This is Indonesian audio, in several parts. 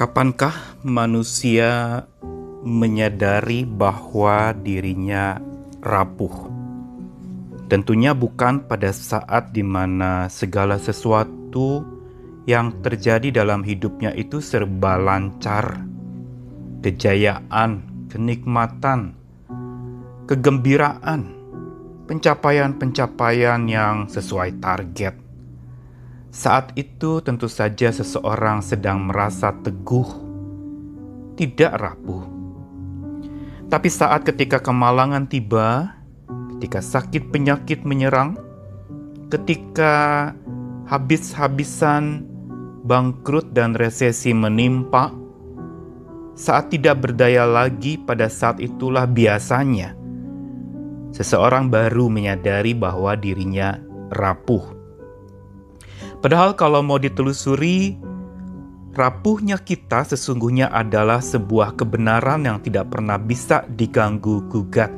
Kapankah manusia menyadari bahwa dirinya rapuh? Tentunya bukan pada saat di mana segala sesuatu yang terjadi dalam hidupnya itu serba lancar, kejayaan, kenikmatan, kegembiraan, pencapaian-pencapaian yang sesuai target saat itu tentu saja seseorang sedang merasa teguh, tidak rapuh. Tapi saat ketika kemalangan tiba, ketika sakit penyakit menyerang, ketika habis-habisan bangkrut dan resesi menimpa, saat tidak berdaya lagi pada saat itulah biasanya seseorang baru menyadari bahwa dirinya rapuh Padahal kalau mau ditelusuri, rapuhnya kita sesungguhnya adalah sebuah kebenaran yang tidak pernah bisa diganggu gugat.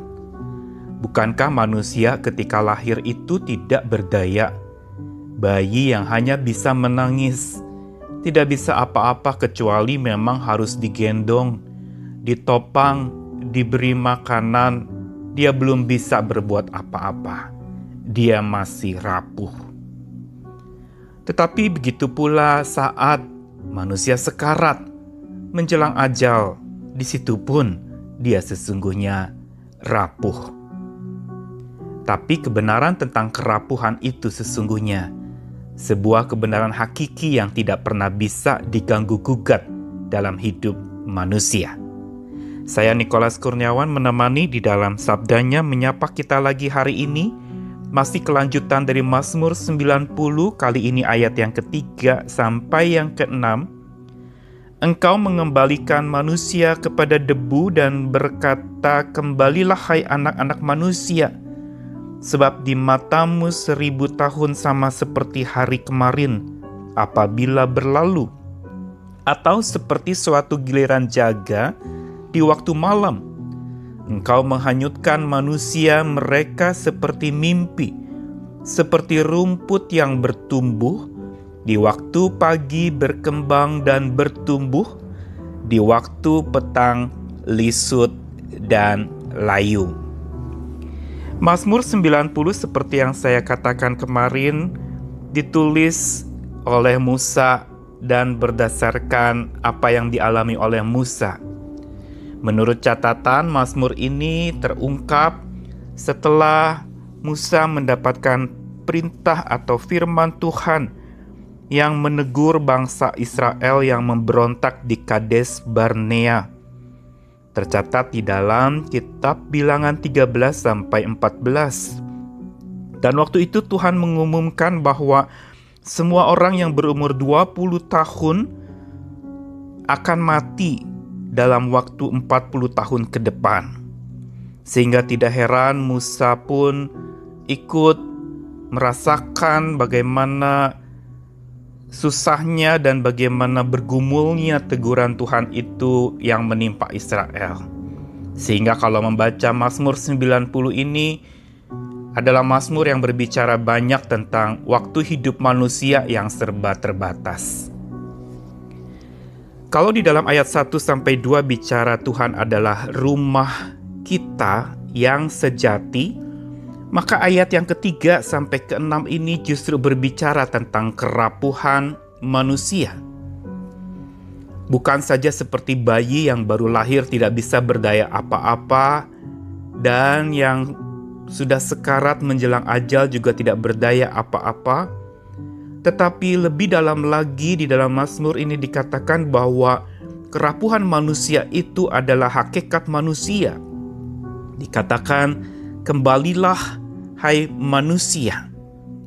Bukankah manusia ketika lahir itu tidak berdaya? Bayi yang hanya bisa menangis, tidak bisa apa-apa kecuali memang harus digendong, ditopang, diberi makanan, dia belum bisa berbuat apa-apa. Dia masih rapuh. Tetapi begitu pula saat manusia sekarat menjelang ajal, di situ pun dia sesungguhnya rapuh. Tapi kebenaran tentang kerapuhan itu sesungguhnya sebuah kebenaran hakiki yang tidak pernah bisa diganggu gugat dalam hidup manusia. Saya Nikolas Kurniawan menemani di dalam sabdanya menyapa kita lagi hari ini masih kelanjutan dari Mazmur 90 kali ini ayat yang ketiga sampai yang keenam. Engkau mengembalikan manusia kepada debu dan berkata, Kembalilah hai anak-anak manusia, sebab di matamu seribu tahun sama seperti hari kemarin apabila berlalu, atau seperti suatu giliran jaga di waktu malam Engkau menghanyutkan manusia mereka seperti mimpi, seperti rumput yang bertumbuh, di waktu pagi berkembang dan bertumbuh, di waktu petang lisut dan layu. Mazmur 90 seperti yang saya katakan kemarin ditulis oleh Musa dan berdasarkan apa yang dialami oleh Musa Menurut catatan, Mazmur ini terungkap setelah Musa mendapatkan perintah atau firman Tuhan yang menegur bangsa Israel yang memberontak di Kades Barnea. Tercatat di dalam kitab Bilangan 13 sampai 14. Dan waktu itu Tuhan mengumumkan bahwa semua orang yang berumur 20 tahun akan mati dalam waktu 40 tahun ke depan. Sehingga tidak heran Musa pun ikut merasakan bagaimana susahnya dan bagaimana bergumulnya teguran Tuhan itu yang menimpa Israel. Sehingga kalau membaca Mazmur 90 ini adalah Mazmur yang berbicara banyak tentang waktu hidup manusia yang serba terbatas. Kalau di dalam ayat 1 sampai 2 bicara Tuhan adalah rumah kita yang sejati, maka ayat yang ketiga sampai keenam ini justru berbicara tentang kerapuhan manusia. Bukan saja seperti bayi yang baru lahir tidak bisa berdaya apa-apa dan yang sudah sekarat menjelang ajal juga tidak berdaya apa-apa, tetapi lebih dalam lagi di dalam Mazmur ini dikatakan bahwa kerapuhan manusia itu adalah hakikat manusia. Dikatakan, "Kembalilah, hai manusia,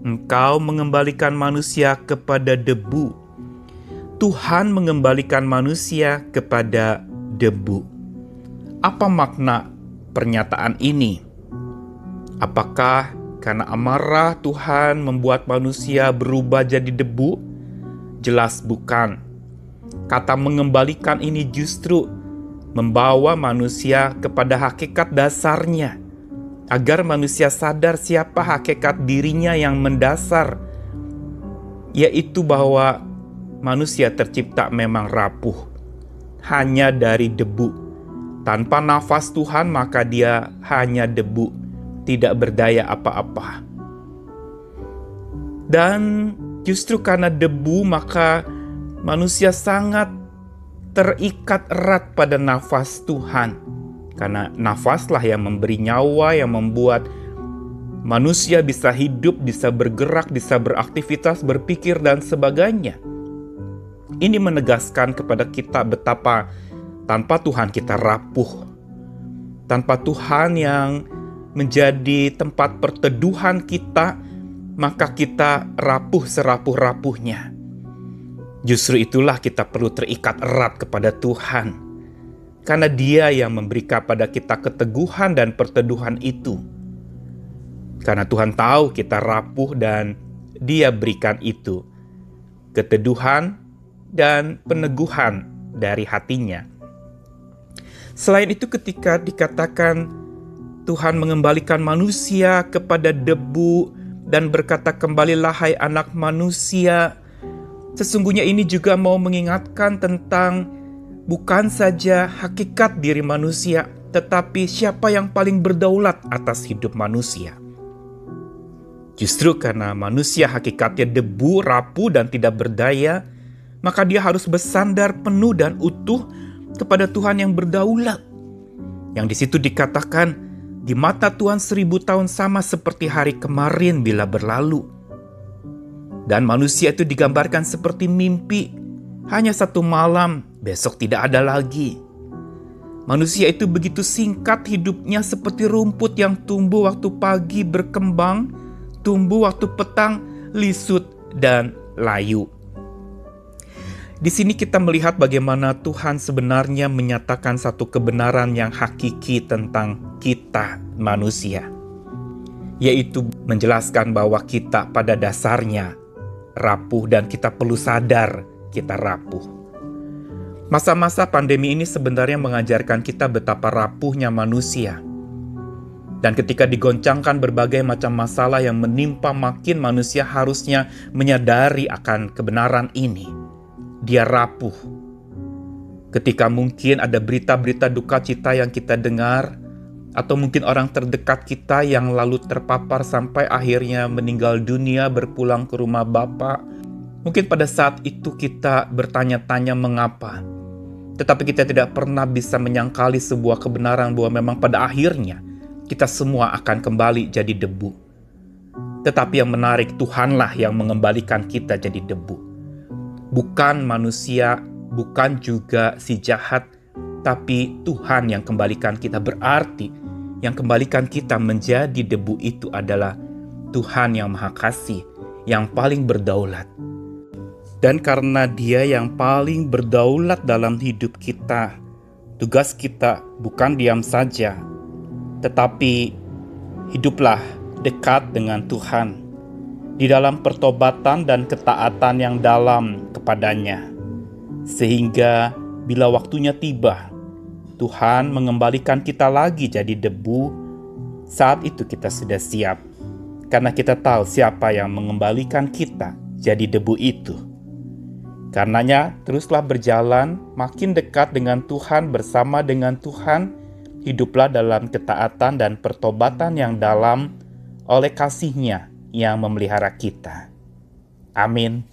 engkau mengembalikan manusia kepada debu." Tuhan mengembalikan manusia kepada debu. Apa makna pernyataan ini? Apakah karena amarah Tuhan membuat manusia berubah jadi debu? Jelas bukan. Kata mengembalikan ini justru membawa manusia kepada hakikat dasarnya, agar manusia sadar siapa hakikat dirinya yang mendasar, yaitu bahwa manusia tercipta memang rapuh, hanya dari debu. Tanpa nafas Tuhan, maka dia hanya debu, tidak berdaya apa-apa. Dan justru karena debu, maka manusia sangat terikat erat pada nafas Tuhan, karena nafaslah yang memberi nyawa, yang membuat manusia bisa hidup, bisa bergerak, bisa beraktivitas, berpikir, dan sebagainya. Ini menegaskan kepada kita betapa tanpa Tuhan kita rapuh, tanpa Tuhan yang menjadi tempat perteduhan kita, maka kita rapuh serapuh-rapuhnya. Justru itulah kita perlu terikat erat kepada Tuhan, karena Dia yang memberikan pada kita keteguhan dan perteduhan itu karena Tuhan tahu kita rapuh dan Dia berikan itu. Keteduhan dan peneguhan dari hatinya. Selain itu ketika dikatakan Tuhan mengembalikan manusia kepada debu dan berkata kembalilah hai anak manusia. Sesungguhnya ini juga mau mengingatkan tentang bukan saja hakikat diri manusia, tetapi siapa yang paling berdaulat atas hidup manusia. Justru karena manusia hakikatnya debu, rapuh, dan tidak berdaya, maka dia harus bersandar penuh dan utuh kepada Tuhan yang berdaulat. Yang di situ dikatakan, di mata Tuhan seribu tahun sama seperti hari kemarin bila berlalu. Dan manusia itu digambarkan seperti mimpi, hanya satu malam, besok tidak ada lagi. Manusia itu begitu singkat hidupnya seperti rumput yang tumbuh waktu pagi berkembang, tumbuh waktu petang, lisut, dan layu. Di sini kita melihat bagaimana Tuhan sebenarnya menyatakan satu kebenaran yang hakiki tentang kita manusia, yaitu menjelaskan bahwa kita pada dasarnya rapuh dan kita perlu sadar kita rapuh. Masa-masa pandemi ini sebenarnya mengajarkan kita betapa rapuhnya manusia dan ketika digoncangkan berbagai macam masalah yang menimpa makin manusia harusnya menyadari akan kebenaran ini. Dia rapuh. Ketika mungkin ada berita-berita duka cita yang kita dengar, atau mungkin orang terdekat kita yang lalu terpapar sampai akhirnya meninggal dunia berpulang ke rumah Bapak, mungkin pada saat itu kita bertanya-tanya mengapa. Tetapi kita tidak pernah bisa menyangkali sebuah kebenaran bahwa memang pada akhirnya kita semua akan kembali jadi debu. Tetapi yang menarik, Tuhanlah yang mengembalikan kita jadi debu. Bukan manusia, bukan juga si jahat, tapi Tuhan yang kembalikan kita. Berarti yang kembalikan kita menjadi debu itu adalah Tuhan yang Maha Kasih, yang paling berdaulat. Dan karena Dia yang paling berdaulat dalam hidup kita, tugas kita bukan diam saja, tetapi hiduplah dekat dengan Tuhan di dalam pertobatan dan ketaatan yang dalam kepadanya, sehingga bila waktunya tiba, Tuhan mengembalikan kita lagi jadi debu. Saat itu kita sudah siap, karena kita tahu siapa yang mengembalikan kita jadi debu itu. Karenanya, teruslah berjalan makin dekat dengan Tuhan, bersama dengan Tuhan hiduplah dalam ketaatan dan pertobatan yang dalam oleh kasihnya yang memelihara kita. Amin.